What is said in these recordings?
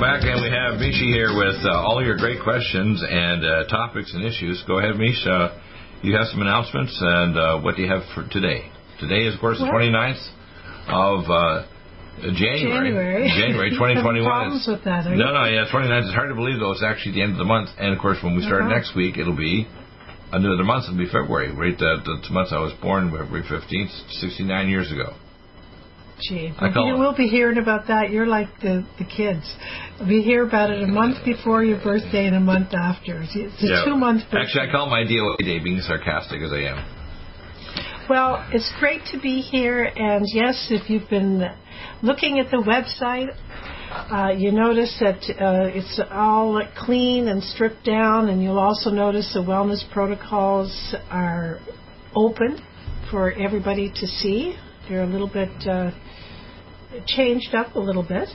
Welcome back, and we have Misha here with uh, all your great questions and uh, topics and issues. Go ahead, Misha. You have some announcements, and uh, what do you have for today? Today is, of course, the 29th of uh, January. January. January 2021. problems with that, no, no, yeah, 29th. It's hard to believe, though. It's actually the end of the month. And, of course, when we start Uh-huh. next week, it'll be another month. It'll be February. Right, uh, the month I was born, February 15th, 69 years ago. Gee, I call you it- will be hearing about that. You're like the, the kids. We hear about it a month before your birthday and a month after. It's a Yeah. two month birthday. Actually, I call my DOA day, being sarcastic as I am. Well, it's great to be here, and yes, if you've been looking at the website, uh, you notice that uh, it's all clean and stripped down, and you'll also notice the wellness protocols are open for everybody to see. They're a little bit uh, changed up a little bit.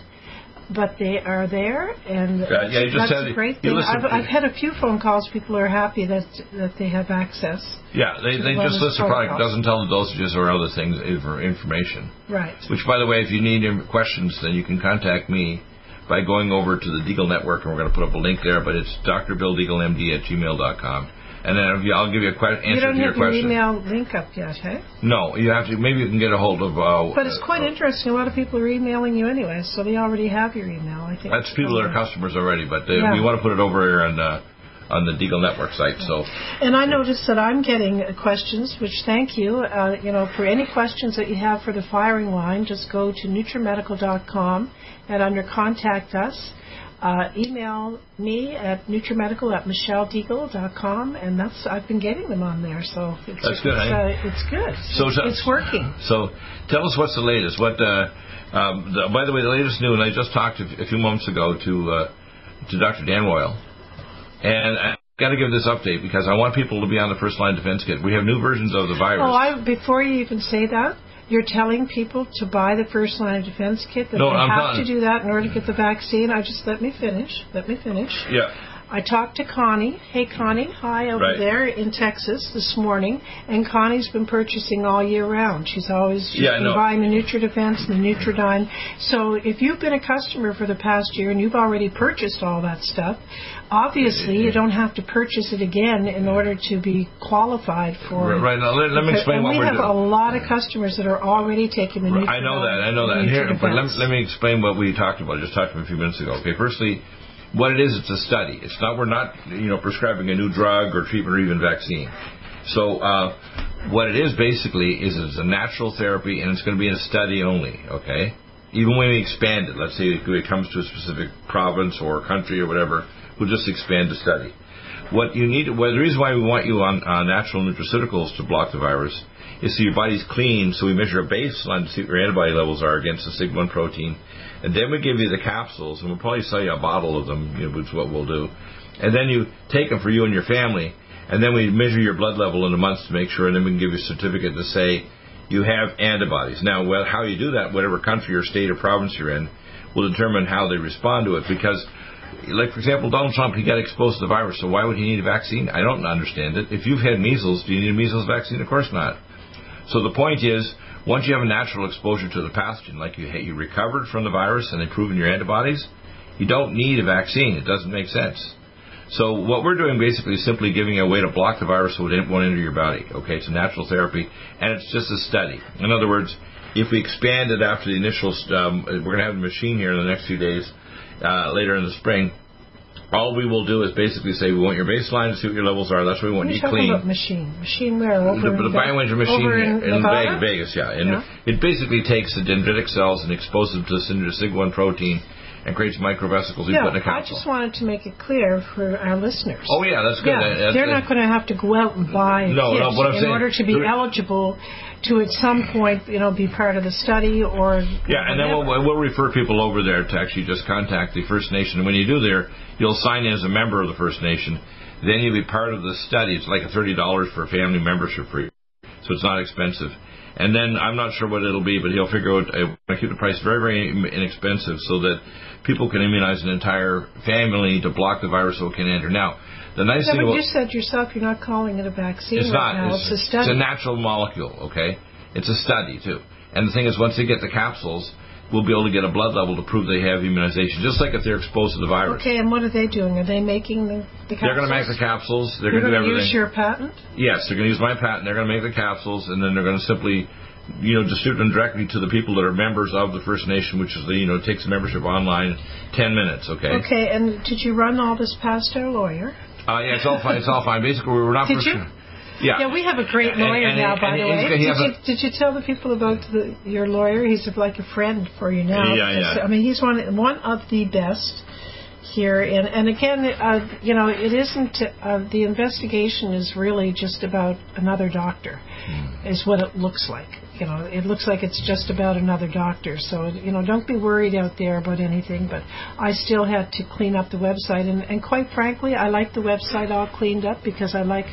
But they are there, and Yeah, yeah, you just that's a great thing. I've, I've had a few phone calls. People are happy that that they have access. Yeah, they, they the just list the product. doesn't tell the dosages or other things for information. Right. Which, by the way, if you need questions, then you can contact me by going over to the Deagle Network, and we're going to put up a link there. But it's drbilldeaglemd at gmail.com. And then if you, I'll give you a que- answer You don't to your have your question. email link up yet, hey? No, you have to. Maybe you can get a hold of. Uh, But it's quite uh, interesting. A lot of people are emailing you anyway, so they already have your email. I think That's people that are customers already, but uh, Yeah. we want to put it over here on uh, on the Deagle Network site. So And I noticed that I'm getting uh, questions, which thank you. Uh, you know, for any questions that you have for the firing line, just go to nutrimedical.com and under contact us, uh, email me at nutrimedical at michelledeagle.com, and that's I've been getting them on there, so it's That's good, It's, eh? uh, it's good. So it's, it's working. So tell us what's the latest. What? Uh, um, the, by the way, the latest news. And I just talked a, a few moments ago to uh, to Dr. Dan Royal, and I got to give this update because I want people to be on the first line defense kit. We have new versions of the virus. Oh, I, before you even say that, you're telling people to buy the first line of defense kit that No, they I'm have telling- to do that in order to get the vaccine. I just let me finish. Let me finish. yeah. I talked to Connie. Hey, Connie, hi over Right. there in Texas this morning, and Connie's been purchasing all year round. She's always she's Yeah, been buying the NutriDefense and the Nutridyne. So if you've been a customer for the past year and you've already purchased all that stuff, obviously you don't have to purchase it again in order to be qualified for. Right now, let, let me explain what we have doing. a lot of customers that are already taking the Nutridyne. I know that. I know that. here, but let, let me explain what we talked about. I just talked about a few minutes ago. Okay, firstly, what it is, it's a study. It's not. We're not, you know, prescribing a new drug or treatment or even vaccine. So, uh, what it is basically is it's a natural therapy, and it's going to be in a study only. Okay. Even when we expand it, let's say it comes to a specific province or country or whatever, we'll just expand the study. What you need, well, the reason why we want you on, on natural nutraceuticals to block the virus is so your body's clean, so we measure a baseline to see what your antibody levels are against the sigma-1 protein, and then we give you the capsules, and we'll probably sell you a bottle of them, you know, which is what we'll do. And then you take them for you and your family, and then we measure your blood level in a month to make sure, and then we can give you a certificate to say you have antibodies. Now, well, how you do that, whatever country or state or province you're in, will determine how they respond to it, because like for example, Donald Trump, he got exposed to the virus, so why would he need a vaccine? I don't understand it. If you've had measles, do you need a measles vaccine? Of course not. So the point is, once you have a natural exposure to the pathogen, like you you recovered from the virus and they've proven your antibodies, you don't need a vaccine. It doesn't make sense. So what we're doing basically is simply giving a way to block the virus so it won't enter your body. Okay, it's a natural therapy, and it's just a study. In other words, if we expand it after the initial, um, we're going to have the machine here in the next few days, uh, later in the spring. All we will do is basically say we want your baseline to see what your levels are. That's what we want you talking clean. about machine? Machine where? Over The, the BioEngine machine over in, in, Vegas, yeah. And Yeah. it basically takes the dendritic cells and exposes them to the sigma-1 protein and creates microvesicles you yeah, put in a I capsule. just wanted to make it clear for our listeners. oh yeah, that's good. yeah, That- that's they're good. not going to have to go out and buy No, no, what I'm in saying- order to be eligible to at some point, you know, be part of the study or Yeah, and then we'll, we'll refer people over there to actually just contact the First Nation. And when you do there, you'll sign in as a member of the First Nation. Then you'll be part of the study. It's like a thirty dollars for a family membership for you, so it's not expensive. And then I'm not sure what it'll be, but he'll figure out. Uh, I keep the price very, very inexpensive so that people can immunize an entire family to block the virus so it can enter. Now, the nice thing but you said yourself you're not calling it a vaccine it's right not. now. It's, It's, a study. it's a natural molecule, okay? It's a study, too. And the thing is, once they get the capsules, we'll be able to get a blood level to prove they have immunization, just like if they're exposed to the virus. okay, and what are they doing? Are they making the, the capsules? They're going to make the capsules. They're going to do everything. use your patent? yes, they're going to use my patent. They're going to make the capsules, and then they're going to simply, you know, distribute them directly to the people that are members of the First Nation, which is the, you know, takes membership online, ten minutes, okay? Okay, and did you run all this past our lawyer? Uh, yeah, it's all fine. It's all fine. Basically, we were not. Did you? Yeah. Yeah, we have a great lawyer and- now, and- by and the way. Did you, a- did you tell the people about the, your lawyer? He's like a friend for you now. Yeah, yeah. I mean, he's one one of the best here. And and again, uh, you know, it isn't. Uh, the investigation is really just about another doctor, Hmm. is what it looks like. You know, it looks like it's just about another doctor. So you know, don't be worried out there about anything. But I still had to clean up the website, and and quite frankly, I like the website all cleaned up because I like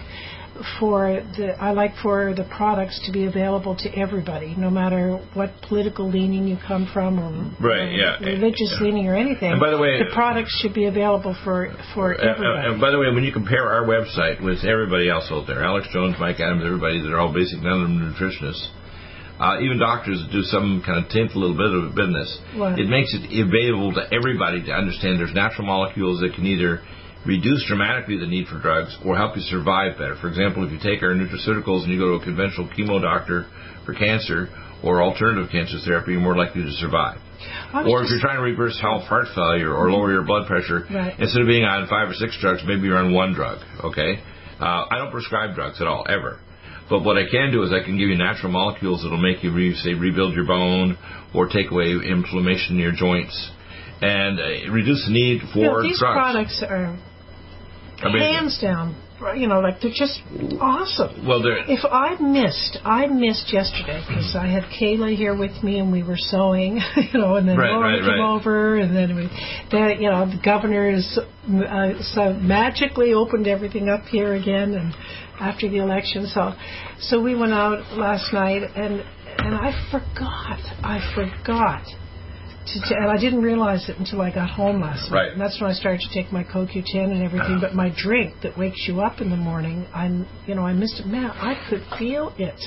for the I like for the products to be available to everybody, no matter what political leaning you come from or, Right, yeah, religious yeah. leaning or anything. And by the way- the products should be available for for Uh, uh, everybody. and by the way, when you compare our website with everybody else out there, Alex Jones, Mike Adams, everybody that are all basic, none of them nutritionists, uh, even doctors do some kind of tint a little bit of business, What? it makes it available to everybody to understand there's natural molecules that can either reduce dramatically the need for drugs or help you survive better. For example, if you take our nutraceuticals and you go to a conventional chemo doctor for cancer or alternative cancer therapy, you're more likely to survive. Or if you're trying to reverse health heart failure or lower your blood pressure, Right. instead of being on five or six drugs, maybe you're on one drug. Okay, uh, I don't prescribe drugs at all ever. But what I can do is I can give you natural molecules that'll make you, re- say, rebuild your bone or take away inflammation in your joints and uh, reduce the need for you know, these drugs. products are Hands down. You know, like they're just awesome. Well, they're, If I missed, I missed yesterday because I had Kayla here with me and we were sewing, you know, and then Right, Laura right, came right. over and then we, that you know, the governor is uh, so magically opened everything up here again and after the election. So, so we went out last night and and I forgot, I forgot. To, and I didn't realize it until I got home last night. Right. And that's when I started to take my CoQ10 and everything. But my drink that wakes you up in the morning, I'm, you know, I missed it. Man, I could feel it.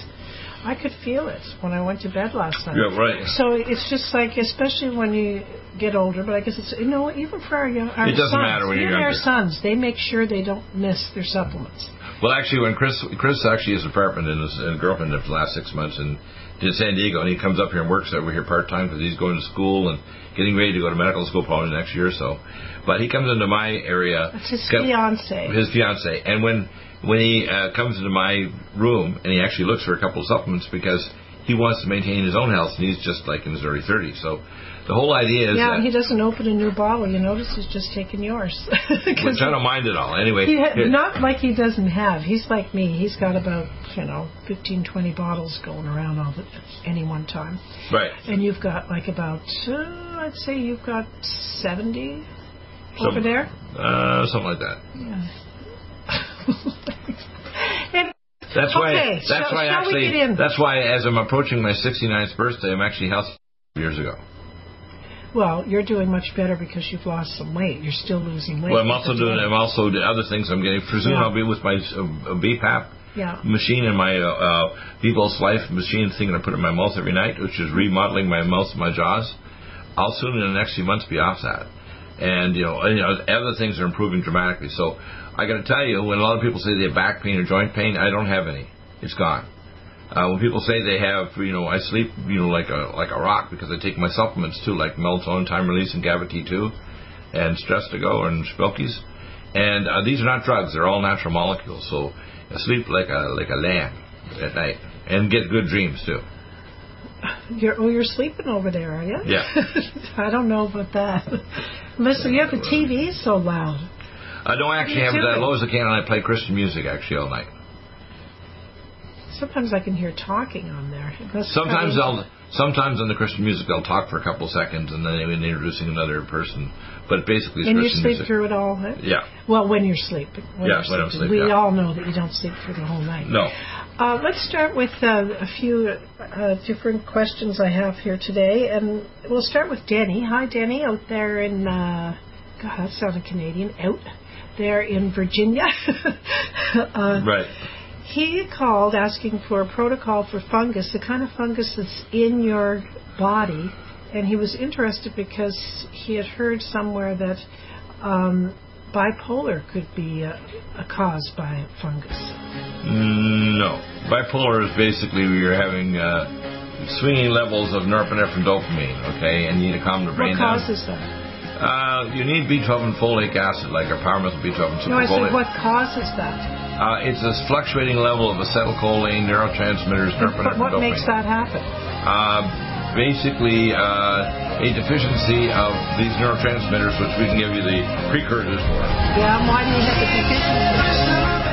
I could feel it when I went to bed last night. yeah, right. So it's just like, especially when you get older, but I guess it's, you know, even for our young, our It doesn't sons, matter when you're even our sons, they make sure they don't miss their supplements. Well, actually, when Chris Chris actually has an apartment and his and girlfriend lived the last six months in, in San Diego, and he comes up here and works over here part time because he's going to school and getting ready to go to medical school probably next year or so. But he comes into my area. It's his Got- fiance. His fiance, and when when he uh, comes into my room and he actually looks for a couple of supplements because he wants to maintain his own health, and he's just like in his early 30s. So the whole idea is yeah, he doesn't open a new bottle. You notice he's just taking yours. which I don't mind at all. Anyway, He ha- not like he doesn't have. He's like me. He's got about you know 15, 20 bottles going around all the, at any one time, right. and you've got like about uh, I'd say you've got seventy Some- over there. Uh, something like that. and That's why. Okay, that's why actually. That's why as I'm approaching my 69th birthday, I'm actually healthy years ago. Well, you're doing much better because you've lost some weight. You're still losing weight. Well, I'm also doing. I'm also doing other things. I'm getting. Presume Yeah. I'll be with my uh, BPAP Yeah. machine and my uh, uh, Vivos Life machine thing that I put in my mouth every night, which is remodeling my mouth and my jaws. I'll soon in the next few months be off that. And you know, and, you know, other things are improving dramatically. So I got to tell you, when a lot of people say they have back pain or joint pain, I don't have any. It's gone. Uh, when people say they have, you know, I sleep, you know, like a like a rock because I take my supplements too, like melatonin, time release, and GABA T2, and Stress to Go and Spilkies. And uh, these are not drugs; they're all natural molecules. So I sleep like a like a lamb at night, and get good dreams too. You're oh, you're sleeping over there, are you? Yeah. I don't know about that. Listen, you have the TV so loud. I don't actually have it doing? as low as I can, and I play Christian music actually all night. Sometimes I can hear talking on there. Must Sometimes they'll, sometimes in the Christian music they'll talk for a couple seconds, and then they're introducing another person. But basically, And you sleep music. through it all. huh? Yeah. Well, when you're sleeping. When Yeah, you're when I'm sleeping. sleeping, We yeah. all know that you don't sleep through the whole night. No. Uh, let's start with uh, a few uh, different questions I have here today, and we'll start with Denny. Hi, Denny, out there in uh, God, that sounded Canadian. Out there in Virginia. uh, Right. He called asking for a protocol for fungus, the kind of fungus that's in your body, and he was interested because he had heard somewhere that um, bipolar could be a, a cause by fungus. No. Bipolar is basically where you're having uh, swinging levels of norepinephrine dopamine, okay, and you need to calm the brain What down. causes that? Uh, you need B12 and folic acid, like a powermethyl B12 and No, I said what causes that? Uh, it's a fluctuating level of acetylcholine, neurotransmitters, But what dopamine. makes that happen? Uh, basically, uh, a deficiency of these neurotransmitters, which we can give you the precursors for. Yeah, why do you have the deficiency?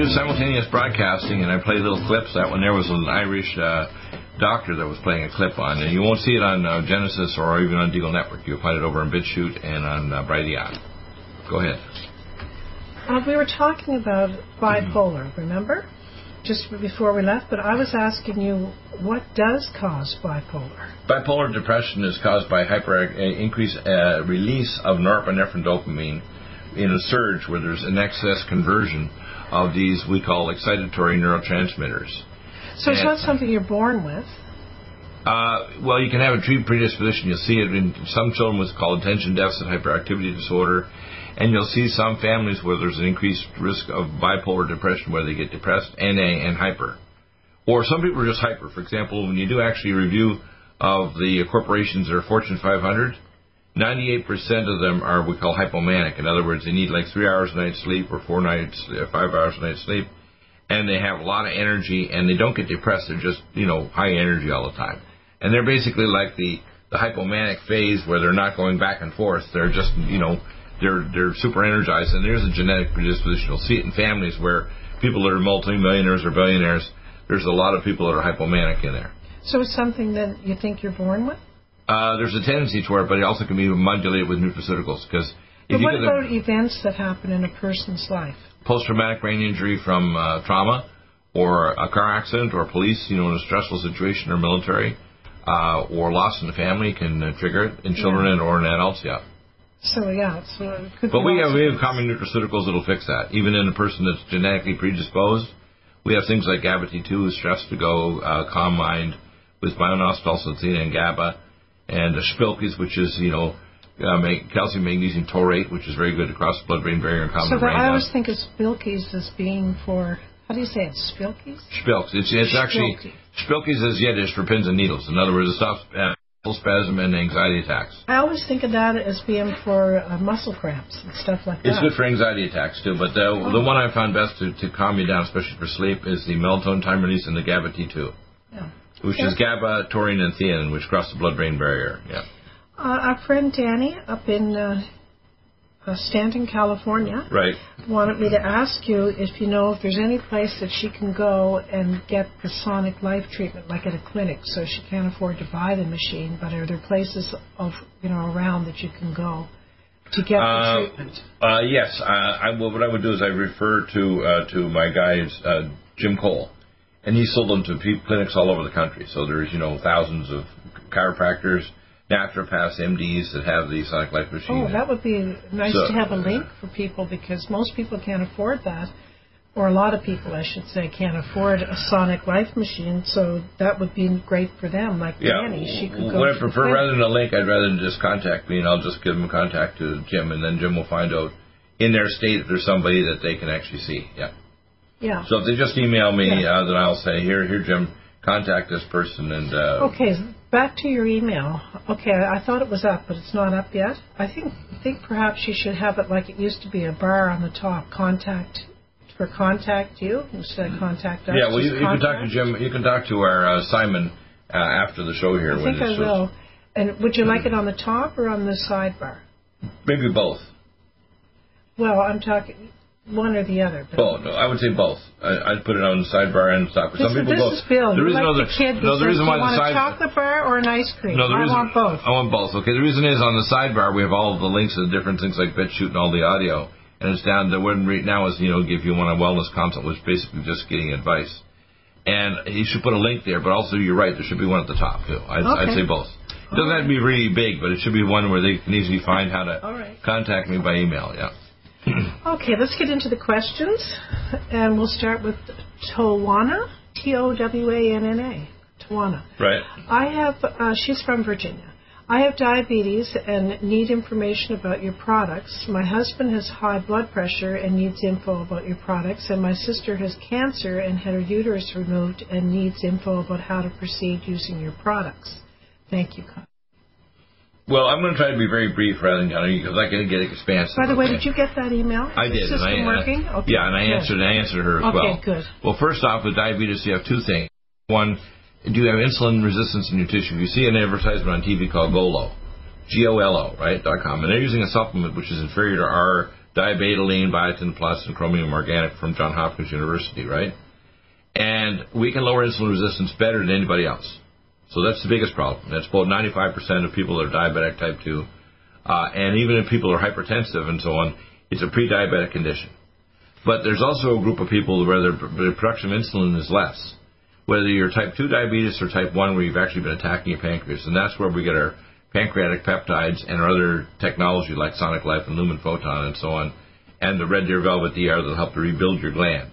do simultaneous broadcasting, and I play little clips. That one there was an Irish uh, doctor that was playing a clip on, and you won't see it on uh, Genesis or even on Deagle Network. You'll find it over on BitChute and on uh, Brighteon. Go ahead. Uh, we were talking about bipolar, remember? Just before we left, but I was asking you what does cause bipolar? Bipolar depression is caused by hyper uh, increased uh, release of norepinephrine dopamine in a surge where there's an excess conversion of these we call excitatory neurotransmitters. So it's not something you're born with. Uh, well, you can have a tree predisposition. You'll see it in some children with called attention deficit hyperactivity disorder, and you'll see some families where there's an increased risk of bipolar depression where they get depressed, NA, and hyper. Or some people are just hyper. For example, when you do actually review of the corporations that are Fortune 500, 98% of them are what we call hypomanic. In other words, they need like three hours a night sleep or four nights, uh, five hours a night sleep, and they have a lot of energy and they don't get depressed. They're just you know high energy all the time, and they're basically like the the hypomanic phase where they're not going back and forth. They're just you know they're they're super energized, and there's a genetic predisposition. You'll see it in families where people that are multimillionaires or billionaires. There's a lot of people that are hypomanic in there. So it's something that you think you're born with? Uh, there's a tendency toward it, but it also can be modulated with nutraceuticals. Because but what about events that happen in a person's life? Post-traumatic brain injury from uh, trauma, or a car accident, or police, you know, in a stressful situation, or military, uh, or loss in the family can uh, trigger it in children yeah. and or in adults. Yeah. So yeah, so it could be. but we have we have common nutraceuticals that'll fix that. Even in a person that's genetically predisposed, we have things like GABA T2, stress to go, uh, calm mind, with myoinositol, and GABA and the Spilkes, which is you know uh, calcium magnesium taurate, which is very good across the blood-brain barrier and common so. I always think of Spilkes as being for how do you say it? Spilkes? Spilks. It's it's actually Spilkes is Yiddish for pins and needles. In other words, it stops uh, spasm and anxiety attacks. I always think of that as being for uh, muscle cramps and stuff like that. It's good for anxiety attacks too, but the oh. the one I found best to, to calm you down, especially for sleep, is the melatonin time release and the GABA T2. Yeah which is GABA, taurine, and theanine, which cross the blood-brain barrier. Yeah. Uh, our friend Danny up in uh, uh, Stanton, California, right, wanted me to ask you if you know if there's any place that she can go and get the Sonic Life treatment, like at a clinic. So she can't afford to buy the machine, but are there places of you know around that you can go? to get the uh, treatment? Uh, yes, I, well, what I would do is I refer to uh, to my guy uh, Jim Cole, and he sold them to clinics all over the country. So there's you know thousands of chiropractors, naturopaths, MDs that have the Sonic Life machine. Oh, that would be nice so, to have a link for people because most people can't afford that, or a lot of people, I should say, can't afford a Sonic Life machine. So that would be great for them. Like yeah, Danny, she could go. What I prefer, rather than a link, I'd rather just contact me, and I'll just give them a contact to Jim, and then Jim will find out in their state if there's somebody that they can actually see. Yeah. Yeah. So if they just email me, yeah. uh, then I'll say, here, here, Jim, contact this person. And uh, okay, back to your email. Okay, I thought it was up, but it's not up yet. I think think perhaps you should have it like it used to be, a bar on the top. Contact for contact you instead of contact us. Yeah, well, you, you can talk to Jim. You can talk to our uh, Simon uh, after the show here. I think I will. And would you like it on the top or on the sidebar? Maybe both. Well, I'm talking one or the other. Both. No, I would say both. I, would put it on the sidebar and stop. Some people this go. Is Bill. The reason like the kid no, the reason why the side. a chocolate bar or an ice cream? No, the I reason, want both. I want both. Okay. The reason is on the sidebar we have all of the links to the different things like BitChute and all the audio, and it's down. The one right now is you know give you one a wellness consult, which basically just getting advice. And he should put a link there, but also you're right. There should be one at the top too. I'd, okay. I'd say both. It doesn't have to be really big, but it should be one where they can easily find how to right. contact me by email. Yeah. okay, let's get into the questions, and we'll start with Towanna, T O W A N N A, Towanna. Right. I have. Uh, she's from Virginia. I have diabetes and need information about your products. My husband has high blood pressure and needs info about your products, and my sister has cancer and had her uterus removed and needs info about how to proceed using your products. Thank you. Well, I'm going to try to be very brief rather than because I can get expansive. By the way, did you get that email? I did. System and I, working? Okay, yeah, and I good. answered. I answered her as okay, well. Okay, good. Well, first off, with diabetes, you have two things. One, do you have insulin resistance in your tissue? You see an advertisement on TV called Golo, G-O-L-O, right? Dot com, and they're using a supplement which is inferior to our diabetoline, biotin plus, and chromium organic from Johns Hopkins University, right? And we can lower insulin resistance better than anybody else. So that's the biggest problem. That's about 95% of people that are diabetic type 2. Uh, and even if people are hypertensive and so on, it's a pre-diabetic condition. But there's also a group of people where their, production of insulin is less. Whether you're type 2 diabetes or type 1 where you've actually been attacking your pancreas. And that's where we get our pancreatic peptides and our other technology like Sonic Life and Lumen Photon and so on, and the Red Deer Velvet DR that'll help to rebuild your gland.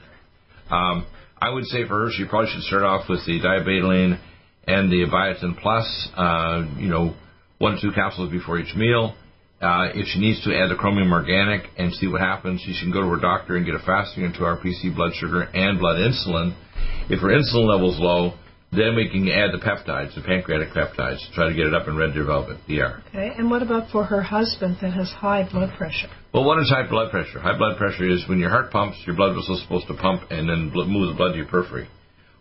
Um, I would say for her, she probably should start off with the diabetoline and the biotin plus, uh, you know, one to two capsules before each meal. Uh, if she needs to add the chromium organic and see what happens, she can go to her doctor and get a fasting into RPC blood sugar and blood insulin. If her insulin level's low, then we can add the peptides, the pancreatic peptides, to try to get it up in red deer velvet, DR. Okay, and what about for her husband that has high blood pressure? Well, what is high blood pressure? High blood pressure is when your heart pumps, your blood vessel is supposed to pump and then move the blood to your periphery.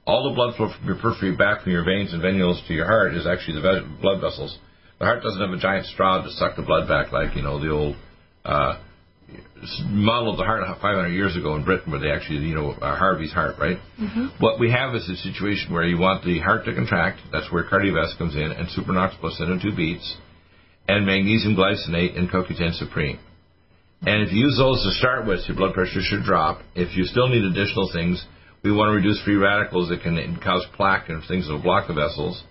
All the blood flow from your periphery back from your veins and venules to your heart is actually the blood vessels the heart doesn't have a giant straw to suck the blood back like you know the old uh, model of the heart 500 years ago in Britain, where they actually you know uh, Harvey's heart, right? Mm-hmm. What we have is a situation where you want the heart to contract. That's where Cardiovasc comes in, and Supernox plus two beats, and magnesium glycinate and CoQ10 Supreme. And if you use those to start with, your blood pressure should drop. If you still need additional things, we want to reduce free radicals that can cause plaque and things that will block the vessels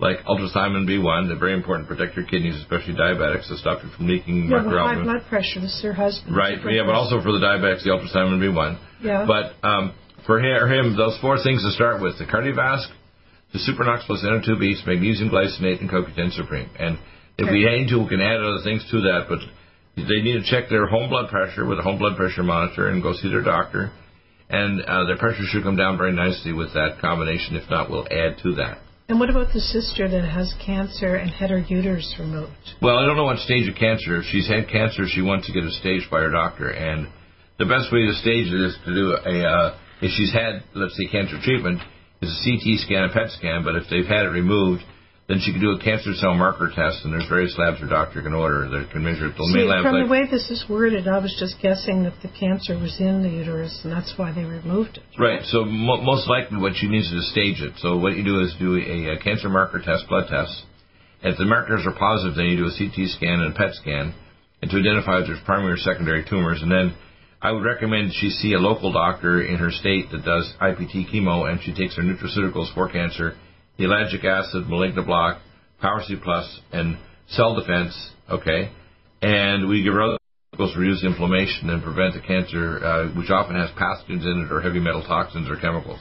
like ultrathiamine B1, they're very important to protect your kidneys, especially diabetics, to stop you from leaking yeah, high blood pressure. This is your husband. Right. Yeah, but also for the diabetics, the ultrathiamine B1. Yeah. But um, for him, those four things to start with: the cardiovasc, the Supernox plus NO2 beats, magnesium glycinate, and CoQ10 Supreme. And if okay. we need to, we can add other things to that. But they need to check their home blood pressure with a home blood pressure monitor and go see their doctor. And uh, their pressure should come down very nicely with that combination. If not, we'll add to that. And what about the sister that has cancer and had her uterus removed? Well, I don't know what stage of cancer. If she's had cancer, she wants to get it staged by her doctor. And the best way to stage it is to do a, uh, if she's had, let's say, cancer treatment, is a CT scan, a PET scan. But if they've had it removed, then she can do a cancer cell marker test, and there's various labs her doctor can order that can measure it. The See, from like, the way this is worded, I was just guessing that the cancer was in the uterus, and that's why they removed it. Right. So mo- most likely, what she needs is to stage it. So what you do is do a, a cancer marker test, blood test. If the markers are positive, then you do a CT scan and a PET scan, and to identify if there's primary or secondary tumors, and then I would recommend she see a local doctor in her state that does IPT chemo, and she takes her nutraceuticals for cancer ellagic acid, malignant block, Power C plus, and cell defense. Okay, and we give her other chemicals to reduce inflammation and prevent the cancer, uh, which often has pathogens in it or heavy metal toxins or chemicals.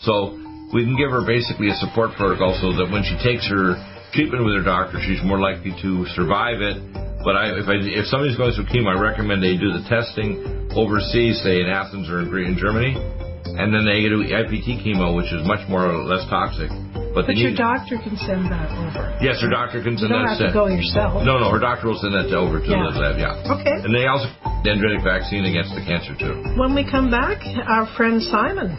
So we can give her basically a support protocol so that when she takes her treatment with her doctor, she's more likely to survive it. But I, if, I, if somebody's going through chemo, I recommend they do the testing overseas, say in Athens or in, in Germany, and then they do IPT chemo, which is much more or less toxic. But, but your doctor can send that over. Yes, her doctor can send you don't that. have to go yourself. No, no, her doctor will send that over to yeah. the lab. Yeah. Okay. And they also dendritic vaccine against the cancer too. When we come back, our friend Simon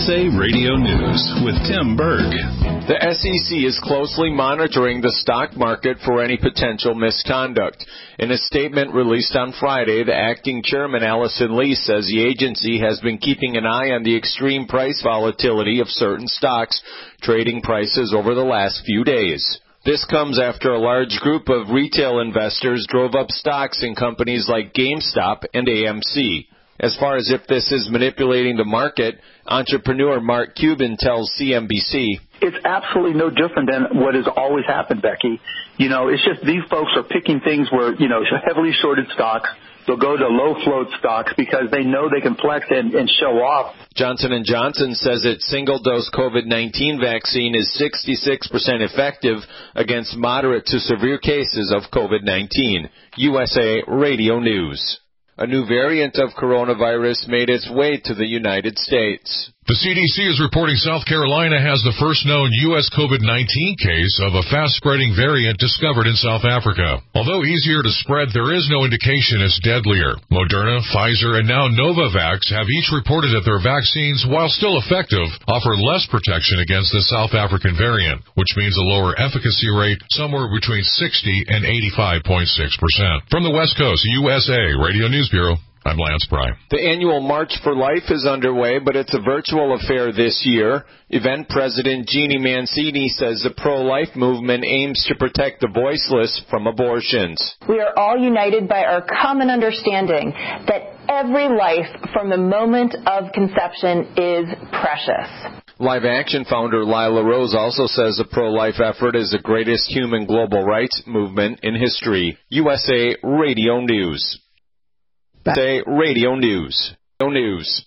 USA Radio News with Tim Berg. The SEC is closely monitoring the stock market for any potential misconduct. In a statement released on Friday, the acting chairman Allison Lee says the agency has been keeping an eye on the extreme price volatility of certain stocks trading prices over the last few days. This comes after a large group of retail investors drove up stocks in companies like GameStop and AMC. As far as if this is manipulating the market, entrepreneur Mark Cuban tells CNBC. It's absolutely no different than what has always happened, Becky. You know, it's just these folks are picking things where, you know, heavily shorted stocks. They'll go to low float stocks because they know they can flex and, and show off. Johnson & Johnson says its single-dose COVID-19 vaccine is 66% effective against moderate to severe cases of COVID-19. USA Radio News. A new variant of coronavirus made its way to the United States. The CDC is reporting South Carolina has the first known U.S. COVID-19 case of a fast-spreading variant discovered in South Africa. Although easier to spread, there is no indication it's deadlier. Moderna, Pfizer, and now Novavax have each reported that their vaccines, while still effective, offer less protection against the South African variant, which means a lower efficacy rate somewhere between 60 and 85.6%. From the West Coast, USA Radio News Bureau. I'm Lance Pry. The annual March for Life is underway, but it's a virtual affair this year. Event president Jeannie Mancini says the pro-life movement aims to protect the voiceless from abortions. We are all united by our common understanding that every life from the moment of conception is precious. Live Action founder Lila Rose also says the pro-life effort is the greatest human global rights movement in history. USA Radio News. Say Radio News. News.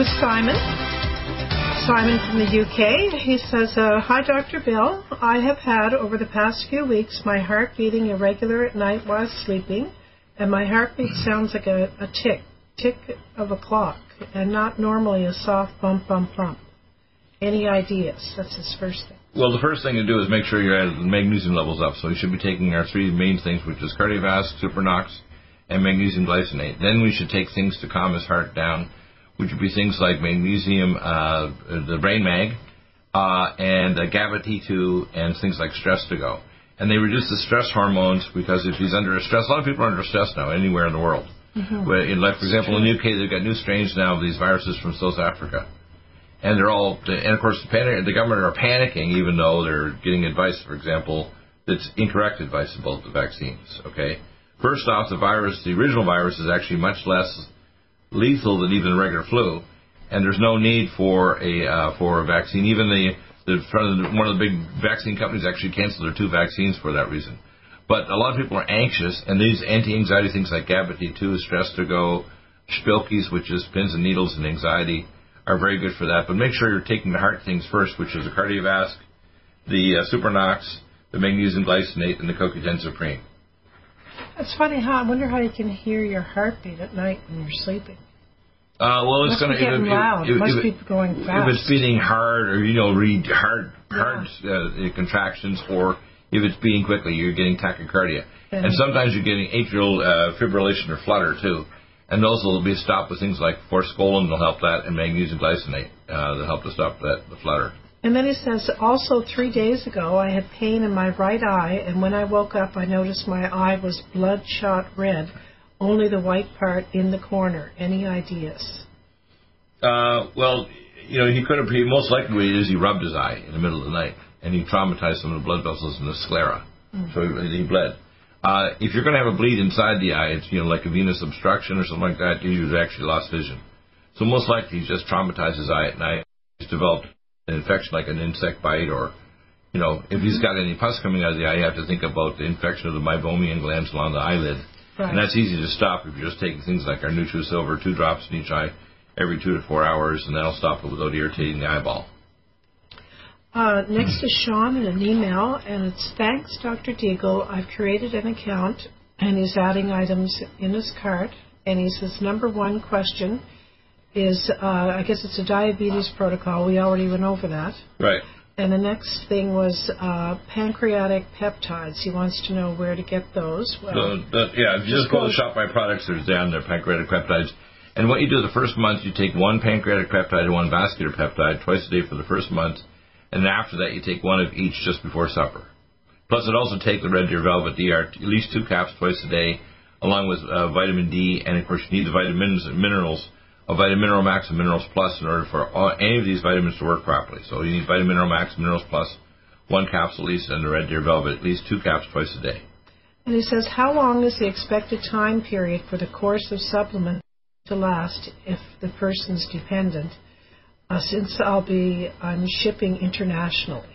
With Simon. Simon from the UK. He says, uh, Hi, Dr. Bill. I have had over the past few weeks my heart beating irregular at night while sleeping, and my heartbeat sounds like a, a tick, tick of a clock, and not normally a soft bump, bump, bump. Any ideas? That's his first thing. Well, the first thing to do is make sure your magnesium levels up. So you should be taking our three main things, which is Cardiovasc, Supernox, and magnesium glycinate. Then we should take things to calm his heart down, which would be things like magnesium, uh, the Brain Mag, uh, and uh, GABA T2, and things like Stress to Go. And they reduce the stress hormones because if he's under stress, a lot of people are under stress now anywhere in the world. Where, in, like for example, in the UK, they've got new strains now of these viruses from South Africa, and they're all, and of course, the, panic, the government are panicking, even though they're getting advice, for example, that's incorrect advice about the vaccines. Okay, first off, the virus, the original virus, is actually much less lethal than even regular flu, and there's no need for a uh, for a vaccine. Even the the one of the big vaccine companies actually canceled their two vaccines for that reason. But a lot of people are anxious, and these anti-anxiety things like GABA T2, Stress to Go, Spilkies, which is pins and needles and anxiety, are very good for that. But make sure you're taking the heart things first, which is the Cardiovasc, the uh, Supernox, the magnesium glycinate, and the CoQ10 Supreme. It's funny how I wonder how you can hear your heartbeat at night when you're sleeping. Uh, well, it's Must going be to getting loud. If, Must if, be going fast. if it's beating hard, or you know, read hard, hard uh, contractions, or if it's beating quickly, you're getting tachycardia, Yeah. and sometimes you're getting atrial uh, fibrillation or flutter too. And those will be stopped with things like forskolin will help that, and magnesium glycinate uh, will help to stop that the flutter. And then he says, also three days ago I had pain in my right eye, and when I woke up I noticed my eye was bloodshot red, only the white part in the corner. Any ideas? Uh, well, you know, he could have. He most likely what he is he rubbed his eye in the middle of the night, and he traumatized some of the blood vessels in the sclera, so he, he bled. Uh, if you're going to have a bleed inside the eye, it's you know like a venous obstruction or something like that. You've actually lost vision. So most likely he's just traumatized his eye at night. He's developed an infection like an insect bite or, you know, if he's got any pus coming out of the eye, you have to think about the infection of the meibomian glands along the eyelid. Right. And that's easy to stop if you're just taking things like our NutriSilver, two drops in each eye every two to four hours, and that'll stop it without irritating the eyeball. Uh, next is Sean in an email, and it's thanks, Dr. Deagle. I've created an account, and he's adding items in his cart. And he says, number one question is, uh, I guess it's a diabetes protocol. We already went over that. Right. And the next thing was uh, pancreatic peptides. He wants to know where to get those. Well, The, the, yeah, if you just go to Shop My Products, there's down there pancreatic peptides. And what you do the first month, you take one pancreatic peptide and one vascular peptide twice a day for the first month, and after that you take one of each just before supper. Plus, it also take the Red Deer Velvet DR, at least two caps twice a day, along with uh, vitamin D, and of course you need the vitamins and minerals of Vitamin Mineral Max and Minerals Plus in order for all, any of these vitamins to work properly. So you need Vitamin Mineral Max, Minerals Plus, one capsule at least, and the Red Deer Velvet at least two caps twice a day. And he says, how long is the expected time period for the course of supplement to last if the person's dependent? Uh, since I'll be I'm shipping internationally.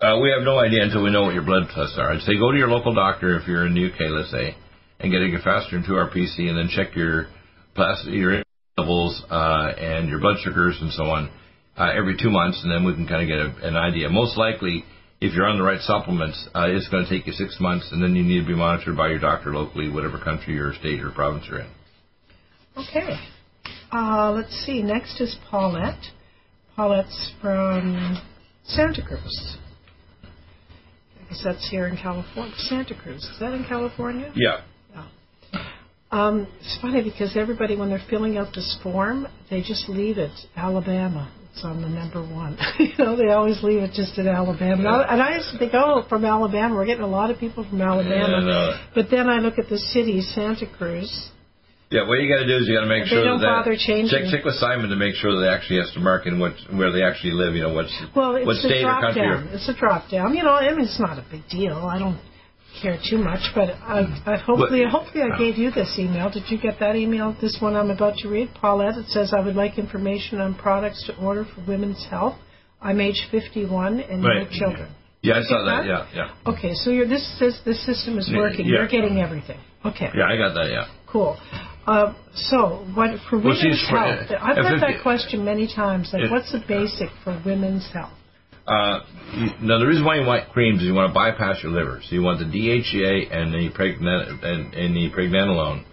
Uh, we have no idea until we know what your blood tests are. I'd say go to your local doctor if you're in the UK, let's say, and get a faster and 2-RPC, and then check your plas- your levels uh, and your blood sugars and so on uh, every two months, and then we can kind of get a, an idea. Most likely, if you're on the right supplements, uh, it's going to take you six months, and then you need to be monitored by your doctor locally, whatever country or state or province you're in. Okay. Uh, let's see. Next is Paulette. Paulette's from Santa Cruz. I guess that's here in California. Santa Cruz. Is that in California? Yeah. Um, it's funny because everybody, when they're filling out this form, they just leave it Alabama. It's on the number one. you know, they always leave it just at Alabama. Yeah. And I used to think, oh, from Alabama, we're getting a lot of people from Alabama. But then I look at the city, Santa Cruz. Yeah, what you got to do is you got to make They sure don't that bother changing. check check with Simon to make sure that they actually has to mark in what where they actually live. You know, what's Well, what state or country. down. Or, It's a drop down. You know, I mean, it's not a big deal. I don't care too much, but I, I hopefully, But- hopefully, I gave you this email. Did you get that email? This one I'm about to read, Paulette. It says I would like information on products to order for women's health. I'm age 51 and Right. no children. yeah, I saw get that. Yeah, yeah, Okay, so you're, this says this system is working. yeah. You're getting everything. Okay, yeah. I got that. Yeah. cool. Uh, so, what for Well, women's she's for- health? I've heard that question many times. Like, it- what's the basic for women's health? Uh, now the reason why you want creams is you want to bypass your liver. So you want the DHEA and the pregnan- and, and the pregnenolone,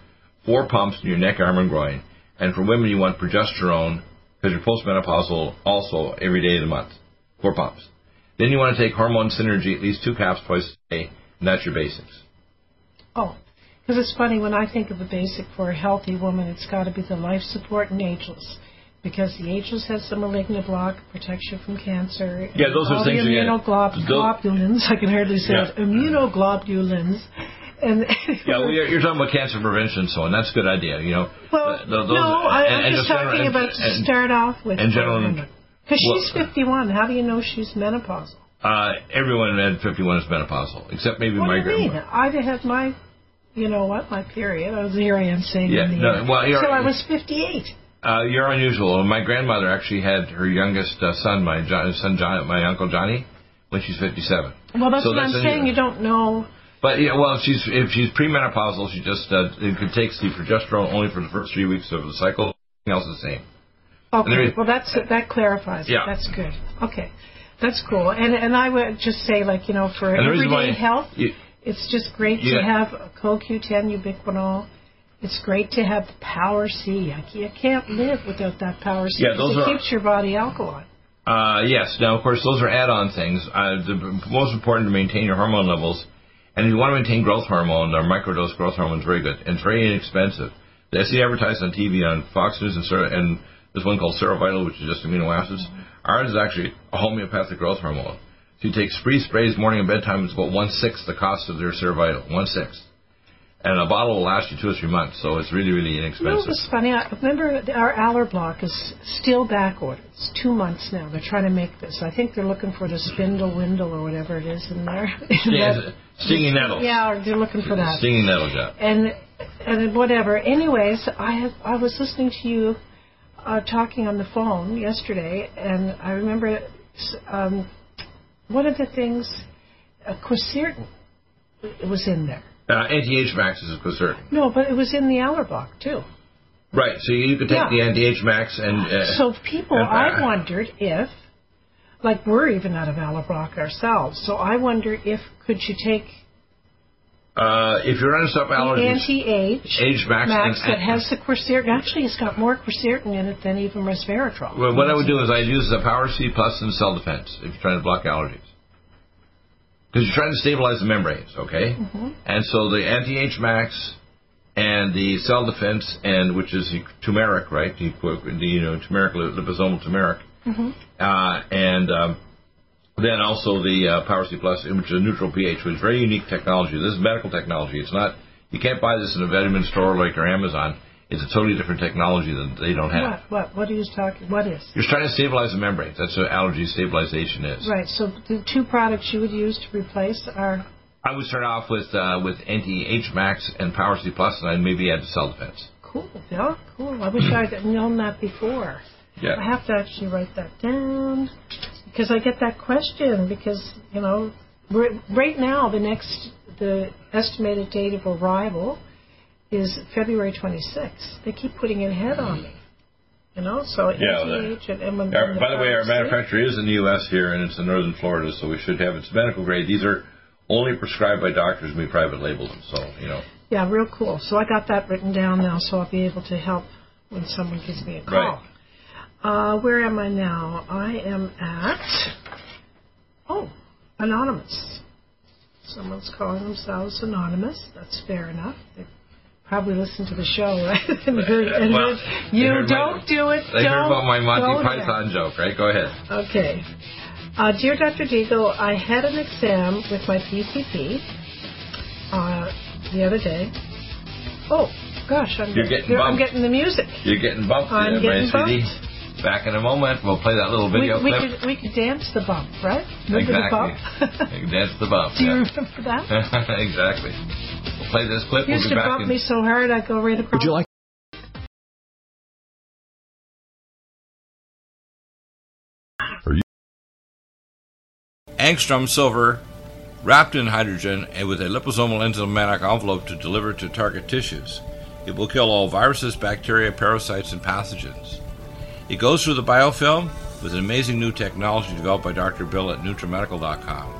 four pumps in your neck, arm, and groin. And for women, you want progesterone because you're postmenopausal also every day of the month, four pumps. Then you want to take hormone synergy at least two caps twice a day, and that's your basics. Oh, because it's funny when I think of the basic for a healthy woman, it's got to be the life support and ageless. Because the ageless has the malignant block, protects you from cancer. Yeah, those are things the immunoglobulins. I can hardly say Yeah. it. Immunoglobulins. And Yeah, well, you're, you're talking about cancer prevention, so and that's a good idea. You know, well, Th- th- those- no, I, and- I'm and just general- talking and- about to start off with. and general- Because she's well- 51. How do you know she's menopausal? Uh, everyone at 51 is menopausal, except maybe What my do you mean? grandma. I had my, you know what, my period. I was here. I am saying Yeah, no, well, so I was 58. Uh, you're unusual. My grandmother actually had her youngest uh, son, my jo- son John, my uncle Johnny, when she's 57. Well, that's So what that's I'm unusual. saying. You don't know. But yeah, well, if she's if she's premenopausal, she just uh, it could take the progesterone only for the first three weeks of the cycle. Everything else is the same. Okay, is- well that's that clarifies it. Yeah. That's good. Okay, that's cool. And and I would just say like you know for everyday health, you- it's just great Yeah. to have CoQ10 ubiquinol. It's great to have the Power C. I can't, live without that Power C. Yeah, those it are- keeps your body alkaline. Uh, yes. Now, of course, those are add-on things. Uh, the most important to maintain your hormone levels, and if you want to maintain growth hormone, or microdose growth hormone is very good and it's very inexpensive. They see advertised on TV on Fox News and, and there's one called Serovital, which is just amino acids. Ours is actually a homeopathic growth hormone. So you take three sprays morning and bedtime. It's about one sixth the cost of their Serovital, one sixth. And a bottle will last you two or three months, so it's really, really You know inexpensive. what's funny? I remember our Aller block is still back ordered. It's two months now. They're trying to make this. I think they're looking for the spindle windle or whatever it is in there. Sting- stinging nettles. Yeah, they're looking for that. Stinging nettles, yeah. and and whatever. Anyways, I have I was listening to you uh, talking on the phone yesterday, and I remember um, one of the things, uh, quercetin, was in there. Uh, anti-H max is a quercetin. No, but it was in the Allerbach too. Right. So you could take Yeah. the anti-H max and. Uh, So people, and, uh, I wondered if, like we're even out of Allerbach ourselves, so I wonder if could you take uh, if you're on the allergies, anti-age Age Max Max and- that has the quercetin. Actually, it's got more quercetin in it than even resveratrol. well, what I would do is I'd use the Power C Plus and Cell Defense if you're trying to block allergies. Because you're trying to stabilize the membranes, okay? Mm-hmm. And so the anti-H max and the cell defense, and which is turmeric, right? The, the you know turmeric, liposomal turmeric, Mhm. uh, and um, then also the uh, Power C Plus, which is a neutral pH, which is very unique technology. This is medical technology. It's not you can't buy this in a vitamin store like your Amazon. It's a totally different technology that they don't have. What? What? What are you talking? What is? You're trying to stabilize the membranes. That's what allergy stabilization is. Right. So the two products you would use to replace are I would start off with uh, with anti H Max and Power C Plus, and I'd maybe add cell defense. cool. Yeah, cool. I wish I'd known that before. Yeah. I have to actually write that down because I get that question because you know we're, right now the next the estimated date of arrival is February 26th. They keep putting it ahead on me. You know, so Yeah, NTH and, and Our, by the way, our manufacturer is in the U.S. here, and it's in northern Florida, so we should have it's medical grade. These are only prescribed by doctors, and we private label them. So you know, Yeah, real cool. So I got that written down now, so I'll be able to help when someone gives me a call. Right. Uh, where am I now? I am at oh, anonymous. Someone's calling themselves anonymous. That's fair enough. They probably listened to the show, right? and heard, and Well, heard, you heard don't do it. they heard about my Monty there." Python joke, right? Go ahead. Okay. Uh, Dear Dr. Deagle, I had an exam with my PCP uh, the other day. Oh, gosh, I'm, You're getting I'm getting the music. You're getting bumped, I'm there, getting my sweetie. Back in a moment, we'll play that little video we, clip. could, we could dance the bump, right? Remember exactly. the bump? Dance the bump. Do you remember that? exactly. We'll play this clip. He We'll used be to back bump in. me so hard I'd go right across. Would you like angstrom silver wrapped in hydrogen and with a liposomal enzymatic envelope to deliver to target tissues. It will kill all viruses, bacteria, parasites, and pathogens. It goes through the biofilm with an amazing new technology developed by Dr. Bill at NutriMedical.com.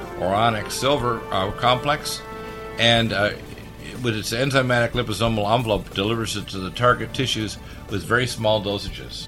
or silver uh, complex, and uh, with its enzymatic liposomal envelope, delivers it to the target tissues with very small dosages.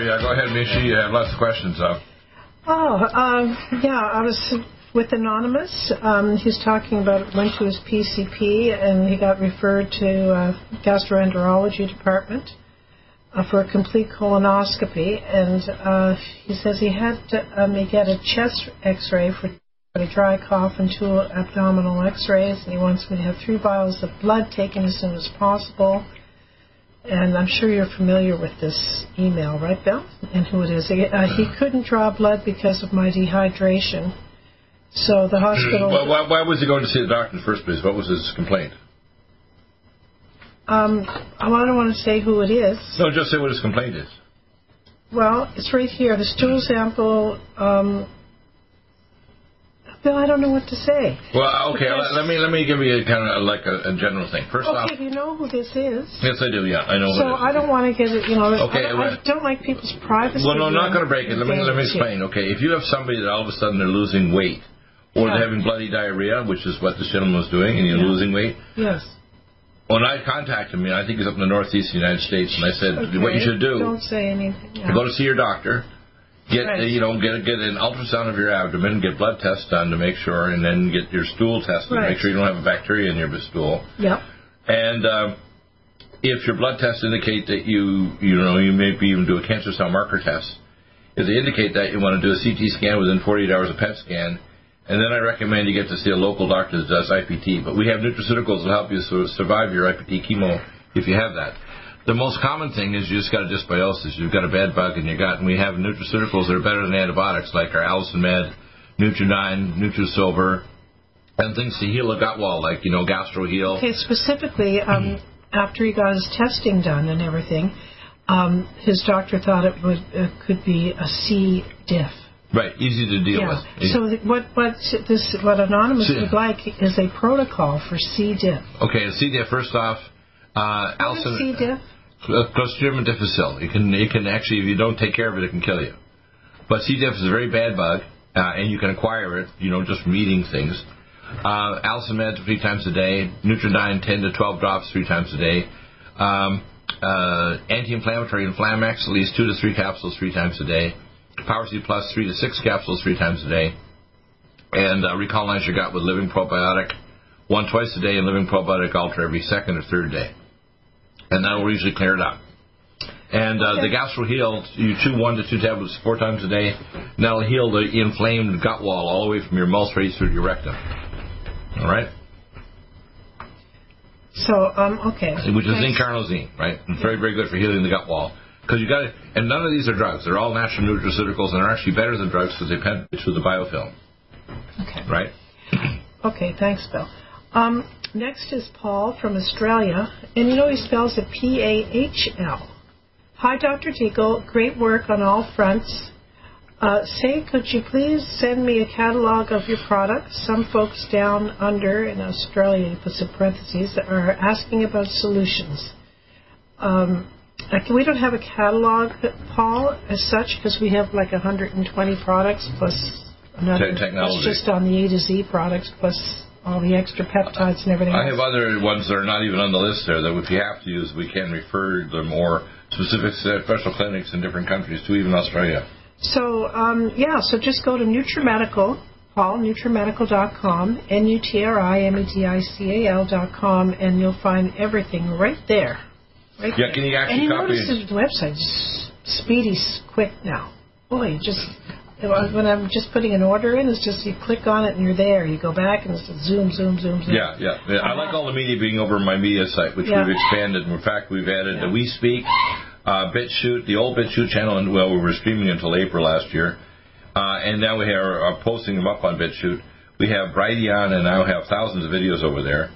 Yeah, go ahead, sure You have lots of questions, though. Oh, um, yeah, I was with Anonymous. Um, he's talking about went to his PCP and he got referred to uh, gastroenterology department uh, for a complete colonoscopy, and uh, he says he had to um, get a chest X-ray for a dry cough and two abdominal X-rays, and he wants me to have three vials of blood taken as soon as possible and I'm sure you're familiar with this email, right, Bill? And who it is. Uh, he couldn't draw blood because of my dehydration. So the hospital. well, why, why, was he going to see the doctor in the first place? What was his complaint? Um, I don't want to say who it is. No, just say what his complaint is. Well, it's right here. The stool sample um, Bill, I don't know what to say. Well, okay. Let, let, me let me give you a kind of like a, a general thing. First okay, off, you know who this is. Yes, I do. Yeah, I know. So I don't want to get it. You know, okay, I, don't, I don't like people's privacy. Well, no, I'm not going to break it. Let me let me explain. Okay, if you have somebody that all of a sudden they're losing weight, or yeah. they're having bloody diarrhea, which is what this gentleman was doing, and you're yeah. losing weight. Yes. When I contacted me, I think he's up in the northeast of the United States, and I said, okay. what you should do. Don't say anything. Yeah. Go to see your doctor Get right. you know get get an ultrasound of your abdomen, get blood tests done to make sure, and then get your stool tested right. to make sure you don't have a bacteria in your stool. Yep. And um, if your blood tests indicate that you you know you maybe even do a cancer cell marker test, if they indicate that you want to do a CT scan within 48 hours of PET scan, and then I recommend you get to see a local doctor that does IPT. But we have nutraceuticals that help you survive your IPT chemo if you have that the most common thing is you just got a dysbiosis. You've got a bad bug in your gut, and we have nutraceuticals that are better than antibiotics, like our Allicin Med, Nutriodine, NutriSilver, and things to heal a gut wall, like you know GastroHeal. Okay, specifically, um, after he got his testing done and everything, um, his doctor thought it would uh, could be a C. diff. Right, easy to deal yeah. with. So what what this what Anonymous C- would like is a protocol for C. diff. Okay, C. diff. First off, uh, what Allison, C. diff? Clostridium difficile. It can it can actually if you don't take care of it, it can kill you. But C. diff is a very bad bug, uh, and you can acquire it, you know, just from eating things. Uh, Allicin meds three times a day. Nutriodine 10 to 12 drops three times a day. Um, uh, anti-inflammatory Inflamex, at least two to three capsules three times a day. Power C Plus, three to six capsules three times a day. And uh, recolonize your gut with Living Probiotic, one twice a day, and Living Probiotic Ultra every second or third day and that will usually clear it up. And uh, okay. the heal you chew one to two tablets four times a day, and that'll heal the inflamed gut wall all the way from your mouth right through your rectum. All right? So, um, okay. Which is zinc carnosine, right? It's very, very good for healing the gut wall. Because you got and none of these are drugs. They're all natural nutraceuticals, and they're actually better than drugs because they penetrate through the biofilm. Okay. Right? Okay, thanks, Bill. Um, next is Paul from Australia, and you know he spells it P A H L. Hi, Dr. Deagle. Great work on all fronts. Uh, say, could you please send me a catalog of your products? Some folks down under in Australia, some parentheses, are asking about solutions. Um, like we don't have a catalog, Paul, as such, because we have like 120 products plus another, technology. plus just on the A to Z products plus all the extra peptides and everything. I have other ones that are not even on the list there that if you have to use, we can refer them more specific special clinics in different countries to even Australia. So, um, yeah, so just go to NutriMedical, Paul, NutriMedical.com, N-U-T-R-I-M-E-D-I-C-A-L dot com, and you'll find everything right there. Right Yeah, there. can you actually and you copy notice it? the website's speedy, quick now. Boy, just when I'm just putting an order in, it's just you click on it and you're there. You go back and it's zoom, zoom, zoom, zoom. Yeah, yeah. yeah. I like all the media being over my media site, which Yeah. we've expanded. In fact, we've added Yeah. the We Speak, uh, BitChute, the old BitChute channel, and well, we were streaming until April last year, uh, and now we are uh, posting them up on BitChute. We have Brighteon, and now have thousands of videos over there,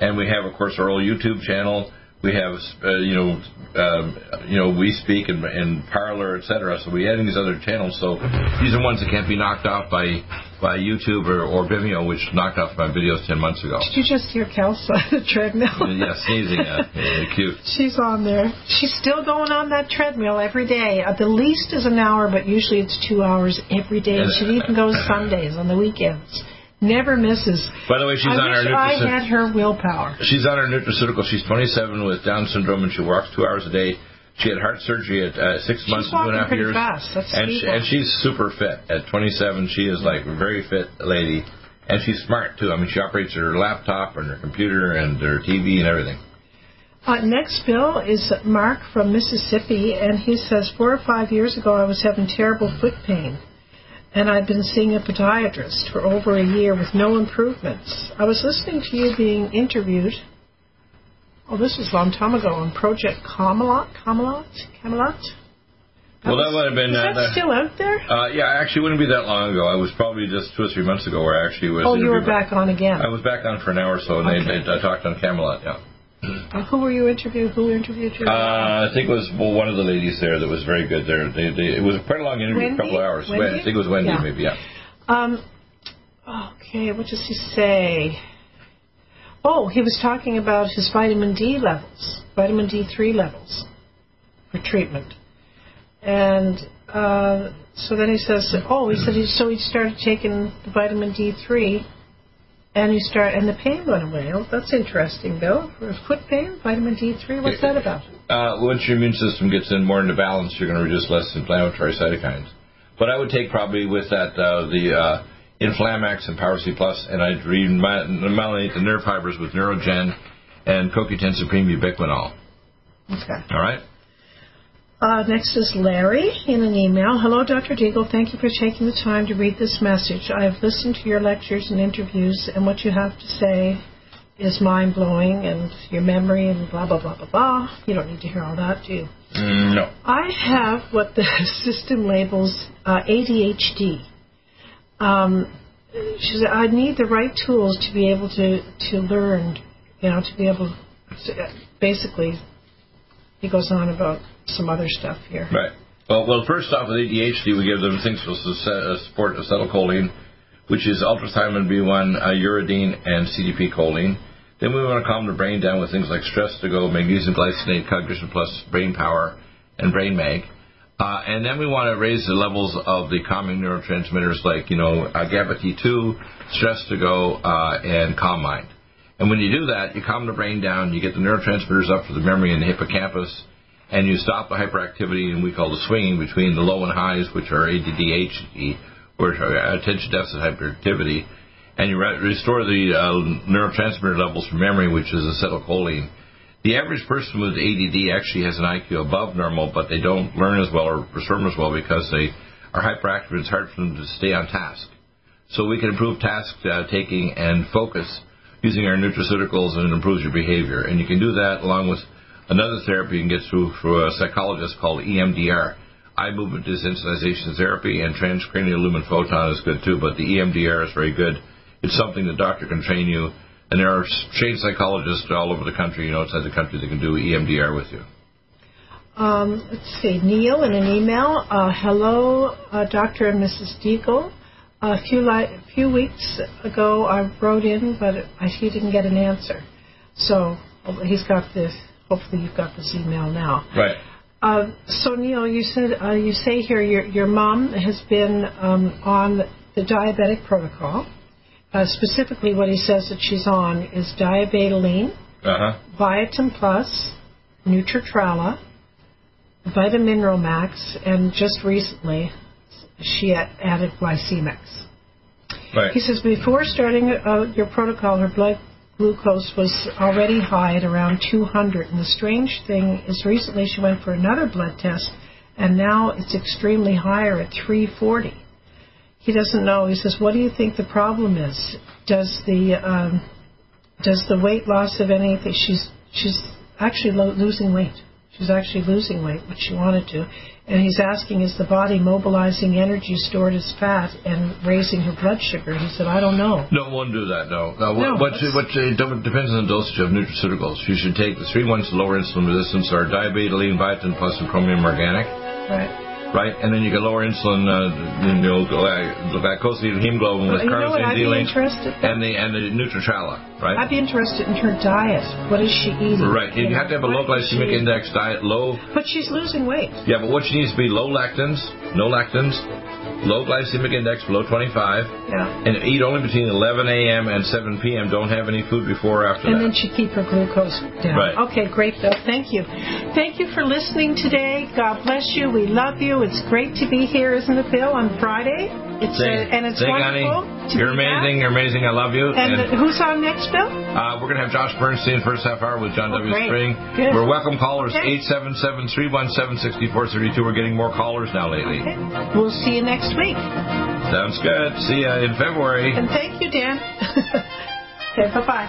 and we have, of course, our old YouTube channel. We have, uh, you know, um, you know, We Speak and, and Parler, etc. So we're adding these other channels. So these are ones that can't be knocked off by by YouTube or, or Vimeo, which knocked off my videos ten months ago. Did you just hear Kelsey on the treadmill? yeah, sneezing. Uh, yeah, cute. She's on there. She's still going on that treadmill every day. At the least is an hour, but usually it's two hours every day. And she even goes Sundays on the weekends. Never misses. By the way, she's I on wish our I nutraceutical. had her willpower. She's on her nutraceutical. She's 27 with Down syndrome, and she walks two hours a day. She had heart surgery at uh, six months and two and a half years, fast. That's and she, and she's super fit. At 27, she is like a very fit lady, and she's smart too. I mean, she operates her laptop and her computer and her TV and everything. Uh, next bill is Mark from Mississippi, and he says four or five years ago I was having terrible foot pain, and I'd been seeing a podiatrist for over a year with no improvements. I was listening to you being interviewed. Oh, this was a long time ago on Project Camelot. Camelot. Camelot. well, that would have been. Is uh, that still out there? uh, yeah, actually, it wouldn't be that long ago. I was probably just two or three months ago where I actually was. Oh, you were back on again. I was back on for an hour or so, and Okay. they, they, I talked on Camelot. Yeah. Who were you interviewed? Who interviewed you? Uh, I think it was well, one of the ladies there that was very good. There, they, they, it was quite a long interview, Wendy? a couple of hours. Wendy? I think it was Wendy, Yeah. maybe. Yeah. Um, okay, what does he say? Oh, he was talking about his vitamin D levels, vitamin D3 levels for treatment. And uh, so then he says, oh, he said, he, so he started taking the vitamin D3 and you start, and the pain went away. Oh, that's interesting, Bill. For foot pain, vitamin D3, what's that about? Uh, once your immune system gets in more into balance, you're going to reduce less inflammatory cytokines. But I would take probably with that uh, the uh, Inflamax and Power C Plus, and I'd remyelinate the nerve fibers with Neurogen and CoQ10 Supreme Ubiquinol. Okay. All right. Uh, next is Larry in an email. Hello, Dr. Deagle. Thank you for taking the time to read this message. I have listened to your lectures and interviews, and what you have to say is mind blowing, and your memory and blah blah blah blah blah. You don't need to hear all that, do you? Mm, no. I have what the system labels uh, ADHD. Um, she said I need the right tools to be able to to learn, you know, to be able. To, basically, he goes on about some other stuff here. Right. Well, well, first off, with ADHD, we give them things to uh, support acetylcholine, which is ultrathiamine B1, uh, uridine, and CDP choline. Then we want to calm the brain down with things like stress to go, magnesium glycinate, cognition plus, brain power, and brain mag. Uh, and then we want to raise the levels of the calming neurotransmitters like, you know, uh, GABA T2, stress to go, uh, and calm mind. And when you do that, you calm the brain down, you get the neurotransmitters up for the memory and the hippocampus, and you stop the hyperactivity and we call the swinging between the low and highs, which are ADD, HD, or attention deficit hyperactivity, and you re- restore the uh, neurotransmitter levels for memory, which is acetylcholine. The average person with ADD actually has an IQ above normal, but they don't learn as well or perform as well because they are hyperactive and it's hard for them to stay on task. So we can improve task uh, taking and focus using our nutraceuticals and it improves your behavior. And you can do that along with another therapy you can get through through a psychologist called EMDR. Eye movement desensitization therapy and transcranial lumen photon is good too, but the EMDR is very good. It's something the doctor can train you And there are trained psychologists all over the country, you know, outside the country that can do EMDR with you. Um, let's see, Neil in an email. Uh, hello, uh, Dr. and Mrs. Deagle. A few li- few weeks ago, I wrote in, but I, he didn't get an answer. So he's got this. Hopefully, you've got this email now. Right. Uh, so Neil, you said uh, you say here your your mom has been um, on the diabetic protocol. Uh, specifically, what he says that she's on is diabetoline, Uh-huh. Biotin Plus, Nutritrala, Vitamineral Max, and just recently she added Glycemics. Right. He says before starting uh, your protocol, her blood glucose was already high at around 200. And the strange thing is, recently she went for another blood test, and now it's extremely higher at 340. He doesn't know. He says, "What do you think the problem is? Does the um, does the weight loss of anything? She's she's actually lo- losing weight. She's actually losing weight, which she wanted to. And he's asking, is the body mobilizing energy stored as fat and raising her blood sugar? He said, I don't know. No, won't do that. No, no. No, what, what, what uh, depends on the dosage of nutraceuticals. You should take the three ones to lower insulin resistance are diabetoline, biotin plus, and chromium organic. Right. Right, and then you can lower insulin, uh, you know, glycosylated hemoglobin with you know what I'd be carnosine interested and the and the Nutritrala, right? I'd be interested in her diet. What is she eating? Right, you have to have a low is she glycemic index diet, low. But she's losing weight. Yeah, but what she needs to be low lectins, no lectins, low glycemic index below 25, Yeah. and eat only between 11 a.m. and 7 p.m. Don't have any food before or after And that. then she keep her glucose down. Right. Okay, great, Bill. Thank you. Thank you for listening today. God bless you. We love you. It's great to be here, isn't it, Bill, on Friday? It's uh, and it's say, honey, wonderful. to you're amazing. You're amazing. I love you. And, uh, who's on next, Bill? Uh, we're going to have Josh Bernstein first half hour with John Oh, W. great. Spring. Good. We're welcome callers Okay. 877-317-6432. We're getting more callers now lately. Okay. We'll see you next week. Sounds good. See you in February. And thank you, Dan. okay, bye bye.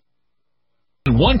One